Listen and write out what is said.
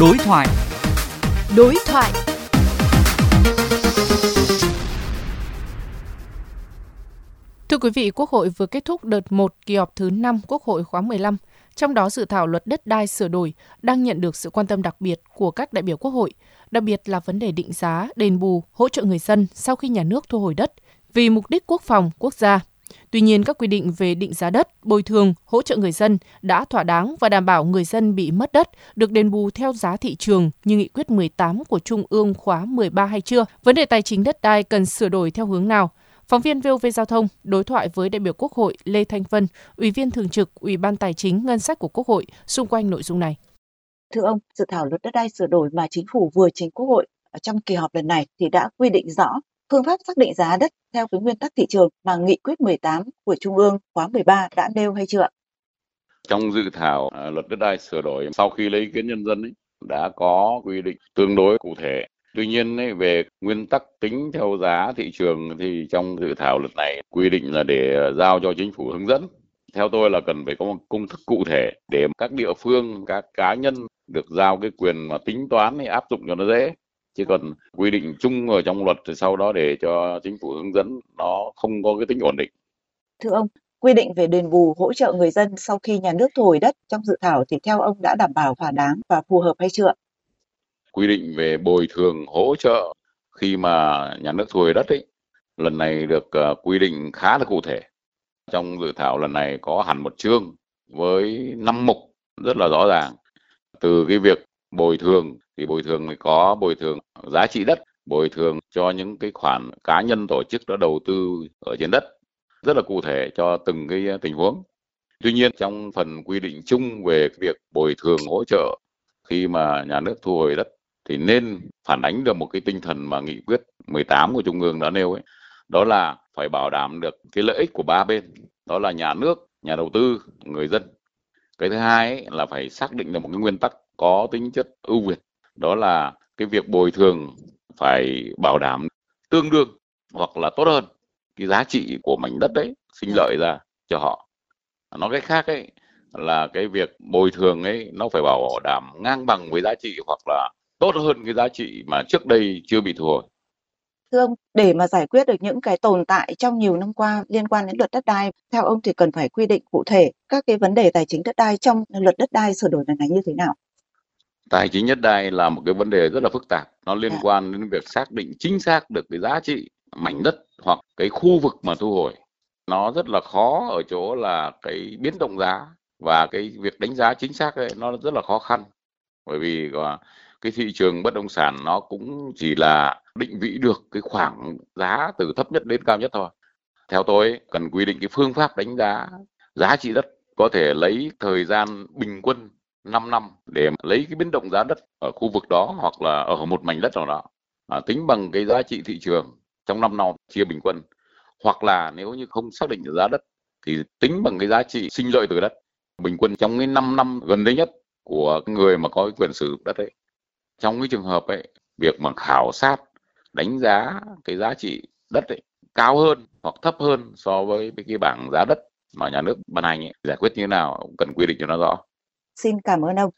Đối thoại. Đối thoại. Thưa quý vị, Quốc hội vừa kết thúc đợt 1 kỳ họp thứ 5 Quốc hội khóa 15. Trong đó dự thảo luật đất đai sửa đổi đang nhận được sự quan tâm đặc biệt của các đại biểu Quốc hội, đặc biệt là vấn đề định giá, đền bù, hỗ trợ người dân sau khi nhà nước thu hồi đất vì mục đích quốc phòng, quốc gia. Tuy nhiên, các quy định về định giá đất, bồi thường, hỗ trợ người dân đã thỏa đáng và đảm bảo người dân bị mất đất được đền bù theo giá thị trường như nghị quyết 18 của Trung ương khóa 13 hay chưa? Vấn đề tài chính đất đai cần sửa đổi theo hướng nào? Phóng viên VOV Giao thông đối thoại với đại biểu Quốc hội Lê Thanh Vân, Ủy viên Thường trực Ủy ban Tài chính Ngân sách của Quốc hội xung quanh nội dung này. Thưa ông, dự thảo luật đất đai sửa đổi mà chính phủ vừa trình Quốc hội trong kỳ họp lần này thì đã quy định rõ phương pháp xác định giá đất theo cái nguyên tắc thị trường mà nghị quyết 18 của Trung ương khóa 13 đã nêu hay chưa? Trong dự thảo à, luật đất đai sửa đổi sau khi lấy ý kiến nhân dân ấy, đã có quy định tương đối cụ thể. Tuy nhiên ấy, về nguyên tắc tính theo giá thị trường thì trong dự thảo luật này quy định là để à, giao cho chính phủ hướng dẫn. Theo tôi là cần phải có một công thức cụ thể để các địa phương, các cá nhân được giao cái quyền mà tính toán hay áp dụng cho nó dễ chứ còn quy định chung ở trong luật thì sau đó để cho chính phủ hướng dẫn nó không có cái tính ổn định. Thưa ông, quy định về đền bù hỗ trợ người dân sau khi nhà nước thu hồi đất trong dự thảo thì theo ông đã đảm bảo thỏa đáng và phù hợp hay chưa? Quy định về bồi thường hỗ trợ khi mà nhà nước thu hồi đất ấy lần này được uh, quy định khá là cụ thể. Trong dự thảo lần này có hẳn một chương với năm mục rất là rõ ràng từ cái việc bồi thường thì bồi thường thì có, bồi thường giá trị đất, bồi thường cho những cái khoản cá nhân tổ chức đã đầu tư ở trên đất. Rất là cụ thể cho từng cái ờ, tình huống. Tuy nhiên, trong phần quy định chung về việc bồi thường, hỗ trợ khi mà nhà nước thu hồi đất thì nên phản ánh được một cái tinh thần mà nghị quyết 18 của trung ương đã nêu ấy, đó là phải bảo đảm được cái lợi ích của ba bên, đó là nhà nước, nhà đầu tư, người dân. Cái thứ hai ấy là phải xác định được một cái nguyên tắc có tính chất ưu việt đó là cái việc bồi thường phải bảo đảm tương đương hoặc là tốt hơn cái giá trị của mảnh đất đấy sinh lợi ra cho họ. Nói cách khác ấy là cái việc bồi thường ấy nó phải bảo đảm ngang bằng với giá trị hoặc là tốt hơn cái giá trị mà trước đây chưa bị thu hồi. Thưa ông để mà giải quyết được những cái tồn tại trong nhiều năm qua liên quan đến luật đất đai theo ông thì cần phải quy định cụ thể các cái vấn đề tài chính đất đai trong luật đất đai sửa đổi lần này như thế nào tài chính đất đai là một cái vấn đề rất là phức tạp nó liên. Dạ. quan đến việc xác định chính xác được cái giá trị mảnh đất hoặc cái khu vực mà thu hồi nó rất là khó ở chỗ là cái biến động giá và cái việc đánh giá chính xác ấy nó rất là khó khăn bởi vì cái thị trường bất động sản nó cũng chỉ là định vị được cái khoảng giá từ thấp nhất đến cao nhất thôi theo tôi cần quy định cái phương pháp đánh giá giá trị đất có thể lấy thời gian bình quân 5 năm để lấy cái biến động giá đất ở khu vực đó hoặc là ở một mảnh đất nào đó à, tính bằng cái giá trị thị trường trong 5 năm chia bình quân. Hoặc là nếu như không xác định được giá đất thì tính bằng cái giá trị sinh lợi từ đất. Bình quân trong cái 5 năm gần đây nhất của người mà có quyền sử dụng đất ấy. Trong cái trường hợp ấy việc mà khảo sát đánh giá cái giá trị đất ấy cao hơn hoặc thấp hơn so với cái bảng giá đất mà nhà nước ban hành ấy, giải quyết như thế nào cũng cần quy định cho nó rõ. Xin cảm ơn ông.